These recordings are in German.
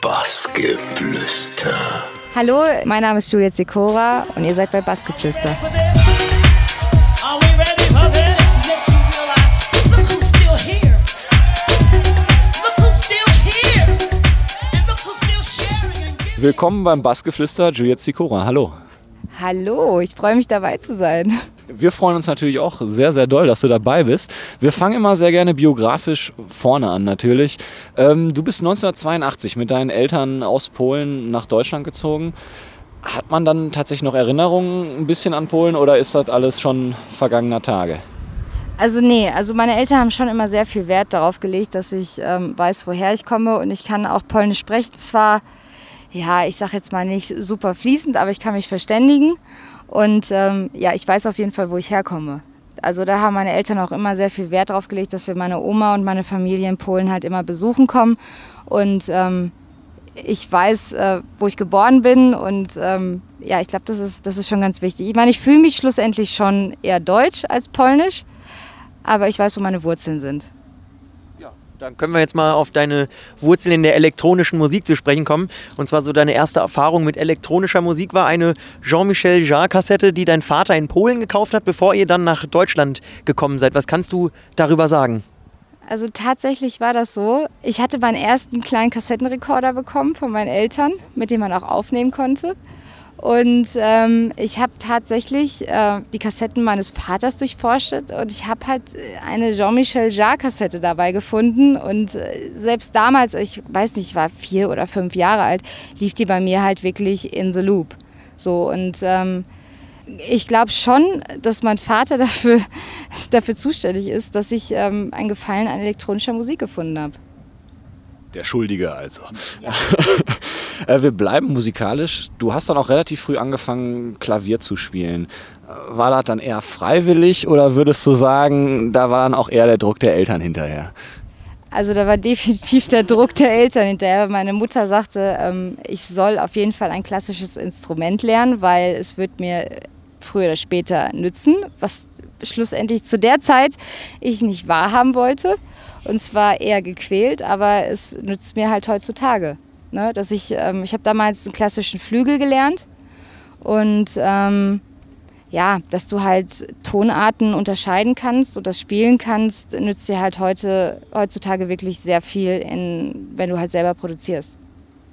Bassgeflüster. Hallo, mein Name ist Juliet Sikora und ihr seid bei Bassgeflüster. Willkommen beim Bassgeflüster, Juliet Sikora. Hallo. Hallo, ich freue mich dabei zu sein. Wir freuen uns natürlich auch sehr, sehr doll, dass du dabei bist. Wir fangen immer sehr gerne biografisch vorne an, natürlich. Ähm, du bist 1982 mit deinen Eltern aus Polen nach Deutschland gezogen. Hat man dann tatsächlich noch Erinnerungen ein bisschen an Polen oder ist das alles schon vergangener Tage? Also nee, also meine Eltern haben schon immer sehr viel Wert darauf gelegt, dass ich ähm, weiß, woher ich komme und ich kann auch Polnisch sprechen. Zwar, ja, ich sage jetzt mal nicht super fließend, aber ich kann mich verständigen und ähm, ja, ich weiß auf jeden Fall, wo ich herkomme. Also da haben meine Eltern auch immer sehr viel Wert darauf gelegt, dass wir meine Oma und meine Familie in Polen halt immer besuchen kommen und ähm, ich weiß, äh, wo ich geboren bin und ähm, ja, ich glaube, das ist, das ist schon ganz wichtig. Ich meine, ich fühle mich schlussendlich schon eher deutsch als polnisch aber ich weiß, wo meine Wurzeln sind. Dann können wir jetzt mal auf deine Wurzeln in der elektronischen Musik zu sprechen kommen. Und zwar so deine erste Erfahrung mit elektronischer Musik war eine Jean-Michel Jarre-Kassette, die dein Vater in Polen gekauft hat, bevor ihr dann nach Deutschland gekommen seid. Was kannst du darüber sagen? Also tatsächlich war das so. Ich hatte meinen ersten kleinen Kassettenrekorder bekommen von meinen Eltern, mit dem man auch aufnehmen konnte. Und ähm, ich habe tatsächlich äh, die Kassetten meines Vaters durchforscht und ich habe halt eine Jean-Michel Jarre-Kassette dabei gefunden. Und äh, selbst damals, ich weiß nicht, ich war vier oder fünf Jahre alt, lief die bei mir halt wirklich in the loop. So und ähm, ich glaube schon, dass mein Vater dafür, dafür zuständig ist, dass ich ähm, einen Gefallen an elektronischer Musik gefunden habe. Der Schuldige also. Ja. Äh, wir bleiben musikalisch. Du hast dann auch relativ früh angefangen, Klavier zu spielen. Äh, war das dann eher freiwillig oder würdest du sagen, da war dann auch eher der Druck der Eltern hinterher? Also da war definitiv der Druck der Eltern hinterher. Meine Mutter sagte, ähm, ich soll auf jeden Fall ein klassisches Instrument lernen, weil es wird mir früher oder später nützen, was schlussendlich zu der Zeit ich nicht wahrhaben wollte. Und zwar eher gequält, aber es nützt mir halt heutzutage. Ne? Dass ich, ähm, ich habe damals einen klassischen Flügel gelernt und ähm, ja, dass du halt Tonarten unterscheiden kannst und das spielen kannst, nützt dir halt heute, heutzutage wirklich sehr viel, in, wenn du halt selber produzierst.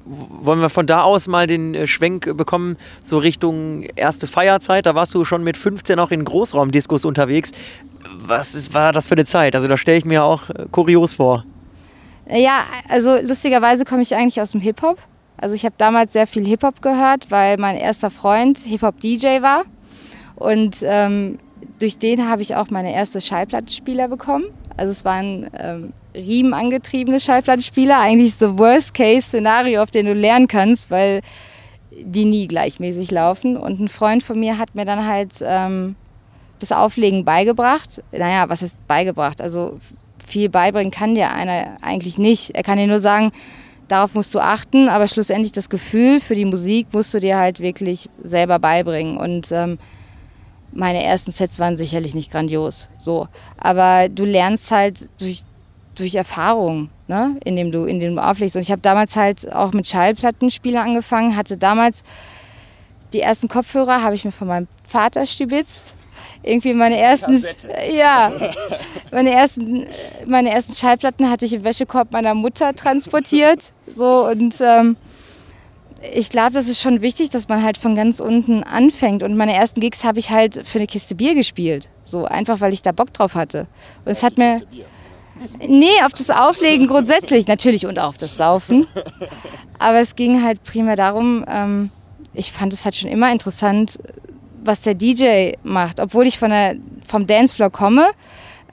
Wollen wir von da aus mal den äh, Schwenk bekommen, so Richtung erste Feierzeit? Da warst du schon mit 15 auch in Großraumdiskos unterwegs. Was ist, war das für eine Zeit? Also da stelle ich mir auch äh, kurios vor. Ja, also lustigerweise komme ich eigentlich aus dem Hip-Hop. Also ich habe damals sehr viel Hip-Hop gehört, weil mein erster Freund Hip-Hop-DJ war. Und ähm, durch den habe ich auch meine erste Schallplattenspieler bekommen. Also es waren ähm, riemenangetriebene Schallplattenspieler, eigentlich so Worst-Case-Szenario, auf den du lernen kannst, weil die nie gleichmäßig laufen. Und ein Freund von mir hat mir dann halt ähm, das Auflegen beigebracht. Naja, was ist beigebracht? Also viel beibringen kann dir einer eigentlich nicht. Er kann dir nur sagen, darauf musst du achten, aber schlussendlich das Gefühl für die Musik musst du dir halt wirklich selber beibringen. Und ähm, meine ersten Sets waren sicherlich nicht grandios, so. Aber du lernst halt durch, durch Erfahrung, ne? indem, du, indem du auflegst. Und ich habe damals halt auch mit Schallplattenspieler angefangen, hatte damals die ersten Kopfhörer, habe ich mir von meinem Vater stibitzt irgendwie meine ersten, ja, meine ersten, meine ersten Schallplatten hatte ich im Wäschekorb meiner Mutter transportiert. So und ähm, ich glaube, das ist schon wichtig, dass man halt von ganz unten anfängt. Und meine ersten Gigs habe ich halt für eine Kiste Bier gespielt. So einfach, weil ich da Bock drauf hatte. Und es hat mir. Nee, auf das Auflegen grundsätzlich, natürlich und auch auf das Saufen. Aber es ging halt primär darum, ähm, ich fand es halt schon immer interessant, was der DJ macht. Obwohl ich von der, vom Dancefloor komme,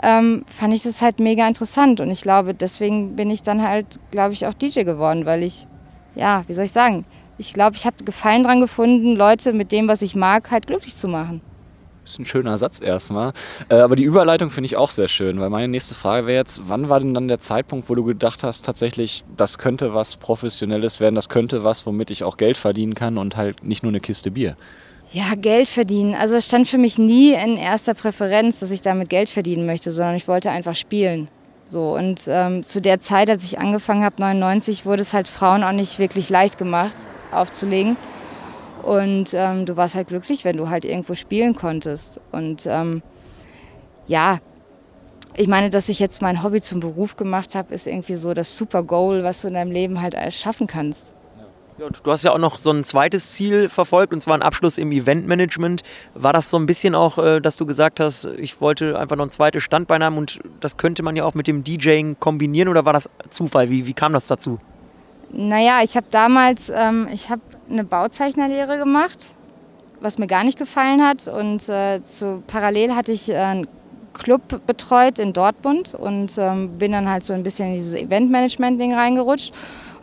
ähm, fand ich das halt mega interessant. Und ich glaube, deswegen bin ich dann halt, glaube ich, auch DJ geworden, weil ich, ja, wie soll ich sagen, ich glaube, ich habe Gefallen dran gefunden, Leute mit dem, was ich mag, halt glücklich zu machen. Das ist ein schöner Satz erstmal. Äh, aber die Überleitung finde ich auch sehr schön, weil meine nächste Frage wäre jetzt, wann war denn dann der Zeitpunkt, wo du gedacht hast, tatsächlich, das könnte was Professionelles werden, das könnte was, womit ich auch Geld verdienen kann und halt nicht nur eine Kiste Bier? Ja, Geld verdienen. Also es stand für mich nie in erster Präferenz, dass ich damit Geld verdienen möchte, sondern ich wollte einfach spielen. So, und ähm, zu der Zeit, als ich angefangen habe, 99, wurde es halt Frauen auch nicht wirklich leicht gemacht, aufzulegen. Und ähm, du warst halt glücklich, wenn du halt irgendwo spielen konntest. Und ähm, ja, ich meine, dass ich jetzt mein Hobby zum Beruf gemacht habe, ist irgendwie so das Super Goal, was du in deinem Leben halt schaffen kannst. Ja, du hast ja auch noch so ein zweites Ziel verfolgt, und zwar ein Abschluss im Eventmanagement. War das so ein bisschen auch, äh, dass du gesagt hast, ich wollte einfach noch ein zweites Standbein haben und das könnte man ja auch mit dem DJing kombinieren oder war das Zufall? Wie, wie kam das dazu? Naja, ich habe damals, ähm, ich habe eine Bauzeichnerlehre gemacht, was mir gar nicht gefallen hat und äh, zu, parallel hatte ich äh, einen Club betreut in Dortmund und ähm, bin dann halt so ein bisschen in dieses Eventmanagement-Ding reingerutscht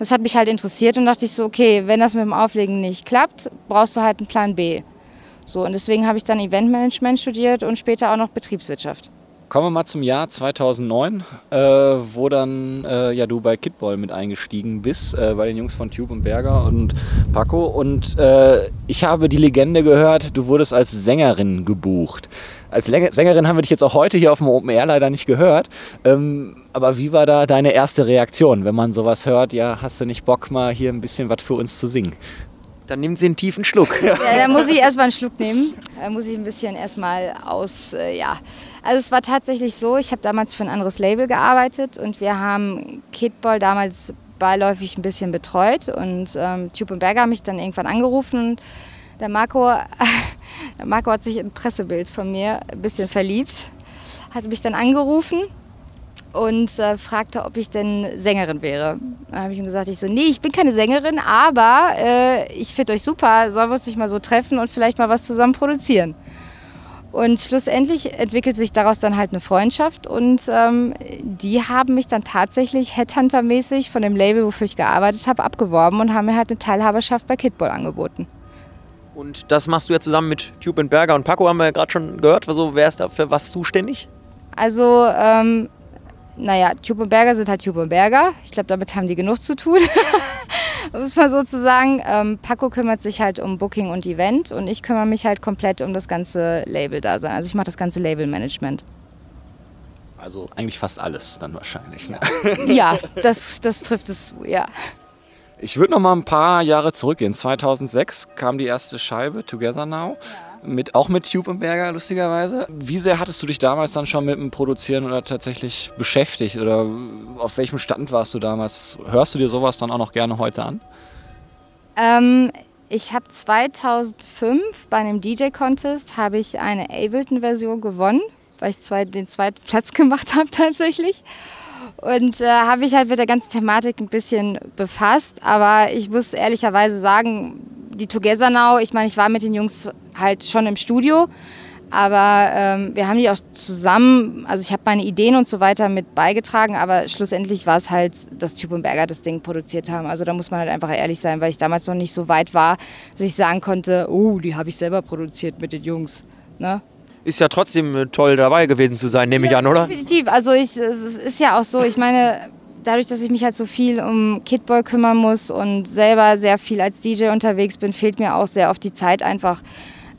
das hat mich halt interessiert und dachte ich so, okay, wenn das mit dem Auflegen nicht klappt, brauchst du halt einen Plan B. So, und deswegen habe ich dann Eventmanagement studiert und später auch noch Betriebswirtschaft. Kommen wir mal zum Jahr 2009, äh, wo dann äh, ja du bei Kidball mit eingestiegen bist, äh, bei den Jungs von Tube und Berger und Paco. Und äh, ich habe die Legende gehört, du wurdest als Sängerin gebucht. Als Sängerin haben wir dich jetzt auch heute hier auf dem Open Air leider nicht gehört. Ähm, aber wie war da deine erste Reaktion, wenn man sowas hört? Ja, hast du nicht Bock, mal hier ein bisschen was für uns zu singen? Dann nimmt sie einen tiefen Schluck. Ja, dann muss ich erstmal einen Schluck nehmen. Da muss ich ein bisschen erstmal aus, äh, ja. Also es war tatsächlich so, ich habe damals für ein anderes Label gearbeitet und wir haben Kidball damals beiläufig ein bisschen betreut und ähm, Tube und Berger haben mich dann irgendwann angerufen und der Marco, der Marco hat sich ein Pressebild von mir ein bisschen verliebt, hat mich dann angerufen und äh, fragte, ob ich denn Sängerin wäre. Da habe ich ihm gesagt, ich so, nee, ich bin keine Sängerin, aber äh, ich finde euch super, sollen wir uns nicht mal so treffen und vielleicht mal was zusammen produzieren. Und schlussendlich entwickelt sich daraus dann halt eine Freundschaft und ähm, die haben mich dann tatsächlich Headhunter-mäßig von dem Label, wofür ich gearbeitet habe, abgeworben und haben mir halt eine Teilhaberschaft bei Kidball angeboten. Und das machst du ja zusammen mit Tube Berger und Paco, haben wir ja gerade schon gehört. Also wer ist da für was zuständig? Also ähm, naja, Tube und Berger sind halt Tube und Berger. Ich glaube, damit haben die genug zu tun. muss man sozusagen. Ähm, Paco kümmert sich halt um Booking und Event und ich kümmere mich halt komplett um das ganze Label-Dasein. Also ich mache das ganze Label-Management. Also eigentlich fast alles dann wahrscheinlich. Ne? Ja, das, das trifft es, ja. Ich würde noch mal ein paar Jahre zurückgehen. 2006 kam die erste Scheibe, Together Now. Ja mit, auch mit Tube und Berger, lustigerweise. Wie sehr hattest du dich damals dann schon mit dem Produzieren oder tatsächlich beschäftigt? Oder auf welchem Stand warst du damals? Hörst du dir sowas dann auch noch gerne heute an? Ähm, ich habe 2005 bei einem DJ-Contest eine Ableton-Version gewonnen, weil ich zwei, den zweiten Platz gemacht habe tatsächlich. Und äh, habe ich halt mit der ganzen Thematik ein bisschen befasst. Aber ich muss ehrlicherweise sagen, die Together Now, ich meine, ich war mit den Jungs halt schon im Studio, aber ähm, wir haben die auch zusammen, also ich habe meine Ideen und so weiter mit beigetragen, aber schlussendlich war es halt, dass Typ und Berger das Ding produziert haben. Also da muss man halt einfach ehrlich sein, weil ich damals noch nicht so weit war, dass ich sagen konnte, oh, die habe ich selber produziert mit den Jungs. Ne? Ist ja trotzdem äh, toll dabei gewesen zu sein, nehme ja, ich an, oder? Definitiv. Also ich, es ist ja auch so, ich meine, dadurch, dass ich mich halt so viel um Kidboy kümmern muss und selber sehr viel als DJ unterwegs bin, fehlt mir auch sehr oft die Zeit, einfach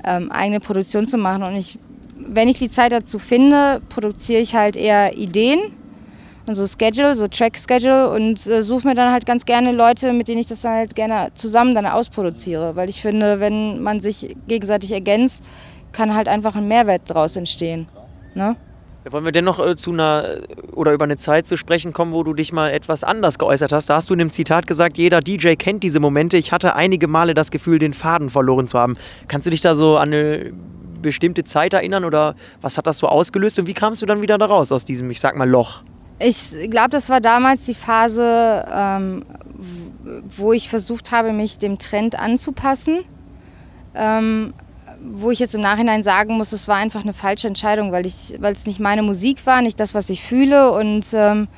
ähm, eigene Produktion zu machen. Und ich, wenn ich die Zeit dazu finde, produziere ich halt eher Ideen und so Schedule, so Track-Schedule und äh, suche mir dann halt ganz gerne Leute, mit denen ich das dann halt gerne zusammen dann ausproduziere. Weil ich finde, wenn man sich gegenseitig ergänzt, kann halt einfach ein Mehrwert daraus entstehen. Ne? Wollen wir dennoch äh, zu einer oder über eine Zeit zu sprechen kommen, wo du dich mal etwas anders geäußert hast? Da hast du in einem Zitat gesagt, jeder DJ kennt diese Momente. Ich hatte einige Male das Gefühl, den Faden verloren zu haben. Kannst du dich da so an eine bestimmte Zeit erinnern oder was hat das so ausgelöst und wie kamst du dann wieder da raus aus diesem, ich sag mal, Loch? Ich glaube, das war damals die Phase, ähm, wo ich versucht habe, mich dem Trend anzupassen. Ähm, wo ich jetzt im Nachhinein sagen muss, es war einfach eine falsche Entscheidung, weil, ich, weil es nicht meine Musik war, nicht das, was ich fühle. Und ähm,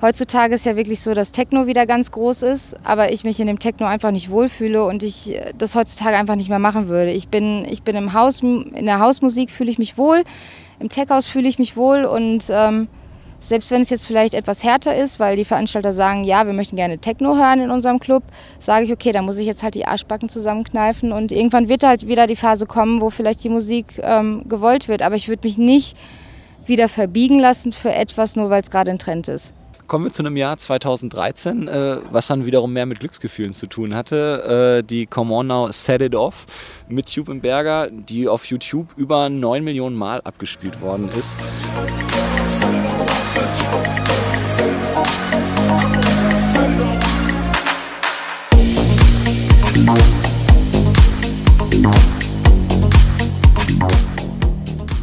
heutzutage ist ja wirklich so, dass Techno wieder ganz groß ist, aber ich mich in dem Techno einfach nicht wohlfühle und ich das heutzutage einfach nicht mehr machen würde. Ich bin, ich bin im Haus, in der Hausmusik fühle ich mich wohl, im Tech-Haus fühle ich mich wohl und ähm, selbst wenn es jetzt vielleicht etwas härter ist, weil die Veranstalter sagen, ja, wir möchten gerne Techno hören in unserem Club, sage ich, okay, dann muss ich jetzt halt die Arschbacken zusammenkneifen und irgendwann wird halt wieder die Phase kommen, wo vielleicht die Musik ähm, gewollt wird. Aber ich würde mich nicht wieder verbiegen lassen für etwas, nur weil es gerade ein Trend ist. Kommen wir zu einem Jahr 2013, äh, was dann wiederum mehr mit Glücksgefühlen zu tun hatte. Äh, die Come On Now Set It Off mit Berger, die auf YouTube über 9 Millionen Mal abgespielt worden ist.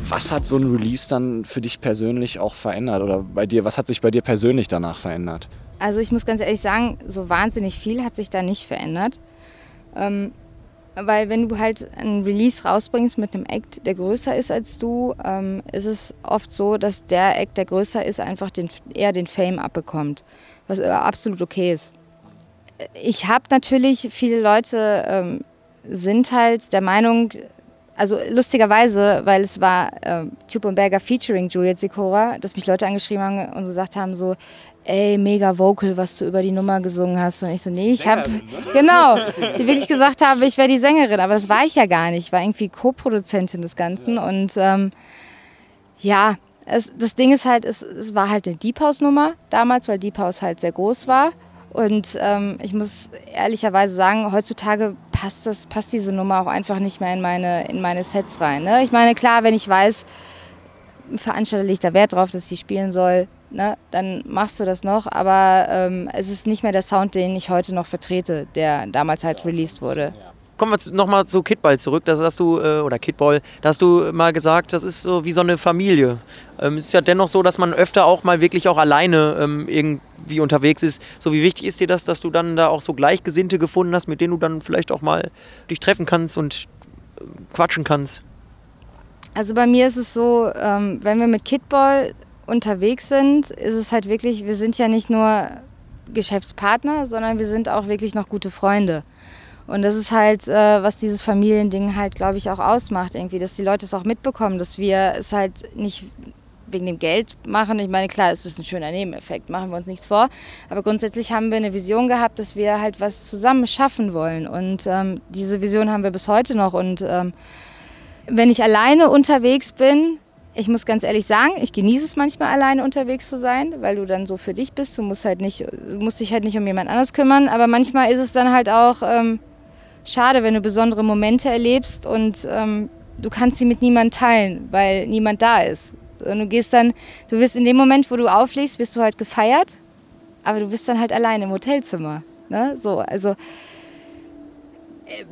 Was hat so ein Release dann für dich persönlich auch verändert oder bei dir? Was hat sich bei dir persönlich danach verändert? Also ich muss ganz ehrlich sagen, so wahnsinnig viel hat sich da nicht verändert. Ähm, weil wenn du halt ein Release rausbringst mit einem Act, der größer ist als du, ähm, ist es oft so, dass der Act, der größer ist, einfach den, eher den Fame abbekommt. Was absolut okay ist. Ich habe natürlich, viele Leute ähm, sind halt der Meinung, also lustigerweise, weil es war äh, Tube und Berger featuring Juliet Sikora, dass mich Leute angeschrieben haben und gesagt haben so, ey, mega vocal, was du über die Nummer gesungen hast. Und ich so, nee, ich habe, ne? genau, die wirklich gesagt habe, ich wäre die Sängerin, aber das war ich ja gar nicht. Ich war irgendwie Co-Produzentin des Ganzen und ähm, ja, es, das Ding ist halt, es, es war halt eine Deep House Nummer damals, weil Deep House halt sehr groß war. Und ähm, ich muss ehrlicherweise sagen, heutzutage passt, das, passt diese Nummer auch einfach nicht mehr in meine, in meine Sets rein. Ne? Ich meine, klar, wenn ich weiß, Veranstalter legt da Wert drauf, dass ich spielen soll, ne, dann machst du das noch. Aber ähm, es ist nicht mehr der Sound, den ich heute noch vertrete, der damals halt released wurde. Kommen wir nochmal zu Kidball zurück. Das hast du, äh, oder Kidball, da hast du mal gesagt, das ist so wie so eine Familie. Ähm, es ist ja dennoch so, dass man öfter auch mal wirklich auch alleine ähm, irgendwie unterwegs ist. So wie wichtig ist dir das, dass du dann da auch so Gleichgesinnte gefunden hast, mit denen du dann vielleicht auch mal dich treffen kannst und äh, quatschen kannst? Also bei mir ist es so, ähm, wenn wir mit Kidball unterwegs sind, ist es halt wirklich, wir sind ja nicht nur Geschäftspartner, sondern wir sind auch wirklich noch gute Freunde. Und das ist halt, äh, was dieses Familiending halt, glaube ich, auch ausmacht, irgendwie, dass die Leute es auch mitbekommen, dass wir es halt nicht wegen dem Geld machen. Ich meine, klar, es ist ein schöner Nebeneffekt, machen wir uns nichts vor. Aber grundsätzlich haben wir eine Vision gehabt, dass wir halt was zusammen schaffen wollen. Und ähm, diese Vision haben wir bis heute noch. Und ähm, wenn ich alleine unterwegs bin, ich muss ganz ehrlich sagen, ich genieße es manchmal alleine unterwegs zu sein, weil du dann so für dich bist. Du musst halt nicht, musst dich halt nicht um jemand anders kümmern. Aber manchmal ist es dann halt auch ähm, schade, wenn du besondere Momente erlebst und ähm, du kannst sie mit niemandem teilen, weil niemand da ist. Und du gehst dann, du wirst in dem Moment, wo du auflegst, bist du halt gefeiert, aber du bist dann halt allein im Hotelzimmer. Ne? So, also äh,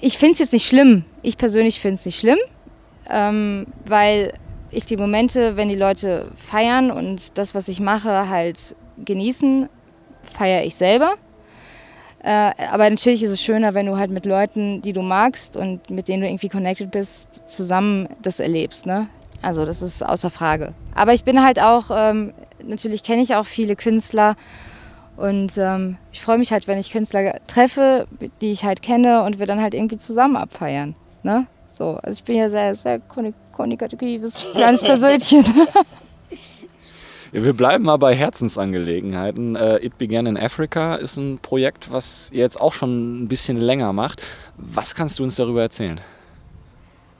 ich finde es jetzt nicht schlimm. Ich persönlich finde es nicht schlimm, ähm, weil ich die Momente, wenn die Leute feiern und das, was ich mache, halt genießen, feiere ich selber. Äh, aber natürlich ist es schöner, wenn du halt mit Leuten, die du magst und mit denen du irgendwie connected bist, zusammen das erlebst. Ne? Also das ist außer Frage. Aber ich bin halt auch, ähm, natürlich kenne ich auch viele Künstler und ähm, ich freue mich halt, wenn ich Künstler treffe, die ich halt kenne und wir dann halt irgendwie zusammen abfeiern. Ne? So, also ich bin ja sehr, sehr kommunikatives kleines Persönchen. Wir bleiben mal bei Herzensangelegenheiten. Uh, It Began in Africa ist ein Projekt, was ihr jetzt auch schon ein bisschen länger macht. Was kannst du uns darüber erzählen?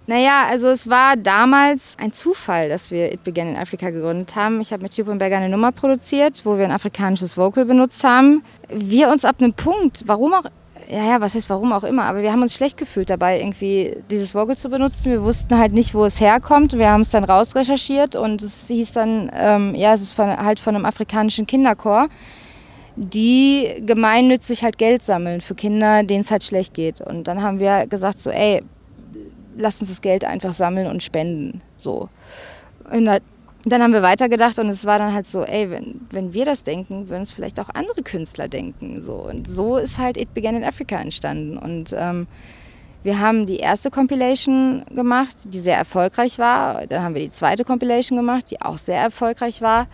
Naja, also es war damals ein Zufall, dass wir It Began in Africa gegründet haben. Ich habe mit Berger eine Nummer produziert, wo wir ein afrikanisches Vocal benutzt haben. Wir uns ab einem Punkt, warum auch ja, ja, was heißt warum auch immer, aber wir haben uns schlecht gefühlt dabei, irgendwie dieses Vocal zu benutzen. Wir wussten halt nicht, wo es herkommt. Wir haben es dann rausrecherchiert und es hieß dann, ähm, ja, es ist von, halt von einem afrikanischen Kinderchor, die gemeinnützig halt Geld sammeln für Kinder, denen es halt schlecht geht. Und dann haben wir gesagt so, ey, lass uns das Geld einfach sammeln und spenden. So. Und dann haben wir weitergedacht und es war dann halt so, ey, wenn, wenn wir das denken, würden es vielleicht auch andere Künstler denken. So. Und so ist halt It Began in Africa entstanden. Und ähm, wir haben die erste Compilation gemacht, die sehr erfolgreich war. Dann haben wir die zweite Compilation gemacht, die auch sehr erfolgreich war.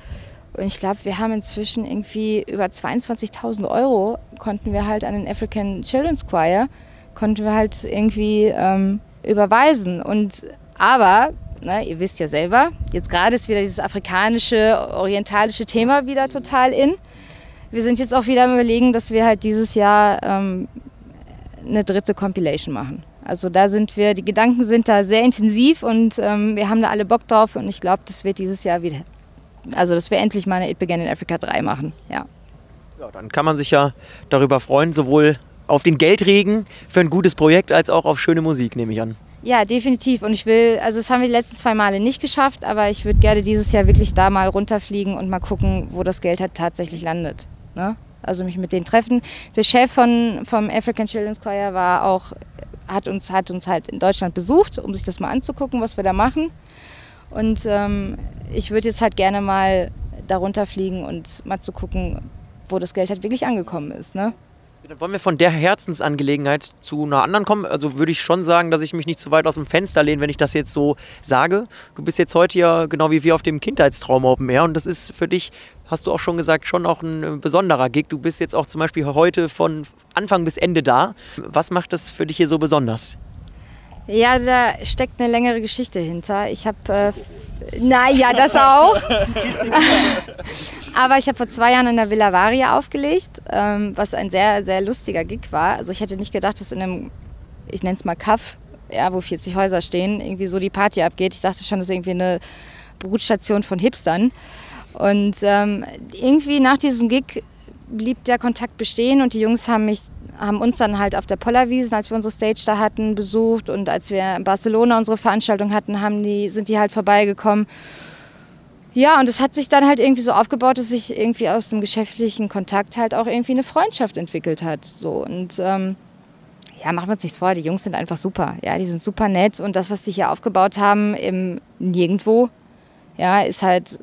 Und ich glaube, wir haben inzwischen irgendwie über 22.000 Euro konnten wir halt an den African Children's Choir, konnten wir halt irgendwie ähm, überweisen. Und aber Ne, ihr wisst ja selber, jetzt gerade ist wieder dieses afrikanische, orientalische Thema wieder total in. Wir sind jetzt auch wieder am überlegen, dass wir halt dieses Jahr ähm, eine dritte Compilation machen. Also da sind wir, die Gedanken sind da sehr intensiv und ähm, wir haben da alle Bock drauf und ich glaube, das wird dieses Jahr wieder, also dass wir endlich mal eine It Began in Africa 3 machen, ja. Ja, dann kann man sich ja darüber freuen, sowohl auf den Geldregen für ein gutes Projekt als auch auf schöne Musik, nehme ich an. Ja, definitiv. Und ich will, also das haben wir die letzten zwei Male nicht geschafft, aber ich würde gerne dieses Jahr wirklich da mal runterfliegen und mal gucken, wo das Geld halt tatsächlich landet. Ne? Also mich mit denen treffen. Der Chef von, vom African Children's Choir war auch, hat uns, hat uns halt in Deutschland besucht, um sich das mal anzugucken, was wir da machen. Und ähm, ich würde jetzt halt gerne mal da runterfliegen und mal zu gucken, wo das Geld halt wirklich angekommen ist. Ne? Wollen wir von der Herzensangelegenheit zu einer anderen kommen. Also würde ich schon sagen, dass ich mich nicht zu weit aus dem Fenster lehne, wenn ich das jetzt so sage. Du bist jetzt heute ja genau wie wir auf dem Kindheitstraum Open Air und das ist für dich, hast du auch schon gesagt, schon auch ein besonderer Gig. Du bist jetzt auch zum Beispiel heute von Anfang bis Ende da. Was macht das für dich hier so besonders? Ja, da steckt eine längere Geschichte hinter. Ich habe, äh, naja, das auch. Aber ich habe vor zwei Jahren in der Villa Varia aufgelegt, ähm, was ein sehr, sehr lustiger Gig war. Also ich hätte nicht gedacht, dass in einem, ich nenne es mal Kaff, ja, wo 40 Häuser stehen, irgendwie so die Party abgeht. Ich dachte schon, das ist irgendwie eine Brutstation von Hipstern. Und ähm, irgendwie nach diesem Gig blieb der Kontakt bestehen und die Jungs haben mich haben uns dann halt auf der Pollerwiesen, als wir unsere Stage da hatten, besucht und als wir in Barcelona unsere Veranstaltung hatten, haben die, sind die halt vorbeigekommen ja, und es hat sich dann halt irgendwie so aufgebaut, dass sich irgendwie aus dem geschäftlichen Kontakt halt auch irgendwie eine Freundschaft entwickelt hat. So und ähm, ja, machen wir uns nichts vor, die Jungs sind einfach super. Ja, die sind super nett und das, was die hier aufgebaut haben im Nirgendwo, ja, ist halt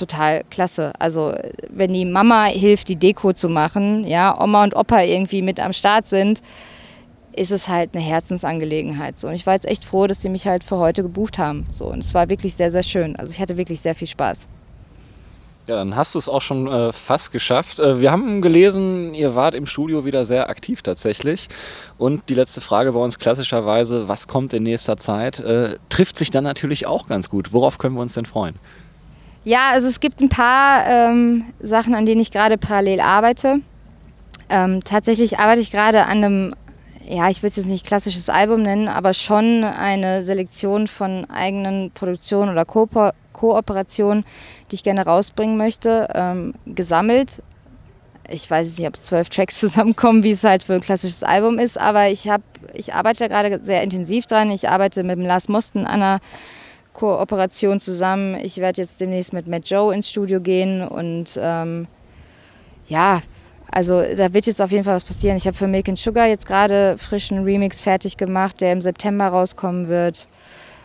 total klasse. Also wenn die Mama hilft, die Deko zu machen, ja, Oma und Opa irgendwie mit am Start sind, ist es halt eine Herzensangelegenheit. So. Und ich war jetzt echt froh, dass sie mich halt für heute gebucht haben. So. Und es war wirklich sehr, sehr schön. Also ich hatte wirklich sehr viel Spaß. Ja, dann hast du es auch schon äh, fast geschafft. Äh, wir haben gelesen, ihr wart im Studio wieder sehr aktiv tatsächlich. Und die letzte Frage bei uns klassischerweise, was kommt in nächster Zeit, äh, trifft sich dann natürlich auch ganz gut. Worauf können wir uns denn freuen? Ja, also es gibt ein paar ähm, Sachen, an denen ich gerade parallel arbeite. Ähm, tatsächlich arbeite ich gerade an einem ja, ich will es jetzt nicht klassisches Album nennen, aber schon eine Selektion von eigenen Produktionen oder Ko Kooperationen, die ich gerne rausbringen möchte, ähm, gesammelt. Ich weiß nicht, ob es zwölf Tracks zusammenkommen, wie es halt für ein klassisches Album ist, aber ich, hab, ich arbeite gerade sehr intensiv dran. Ich arbeite mit dem Lars Mosten an einer Kooperation zusammen. Ich werde jetzt demnächst mit Matt Joe ins Studio gehen und ähm, ja, also da wird jetzt auf jeden Fall was passieren. Ich habe für Milk and Sugar jetzt gerade frischen Remix fertig gemacht, der im September rauskommen wird.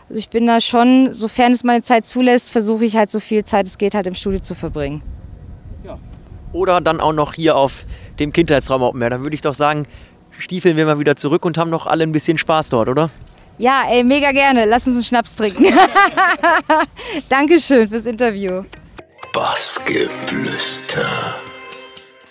Also ich bin da schon, sofern es meine Zeit zulässt, versuche ich halt so viel Zeit es geht halt im Studio zu verbringen. Ja. Oder dann auch noch hier auf dem Kindheitsraum Open Air. Dann würde ich doch sagen, stiefeln wir mal wieder zurück und haben noch alle ein bisschen Spaß dort, oder? Ja, ey, mega gerne. Lass uns einen Schnaps trinken. Dankeschön fürs Interview. Bassgeflüster.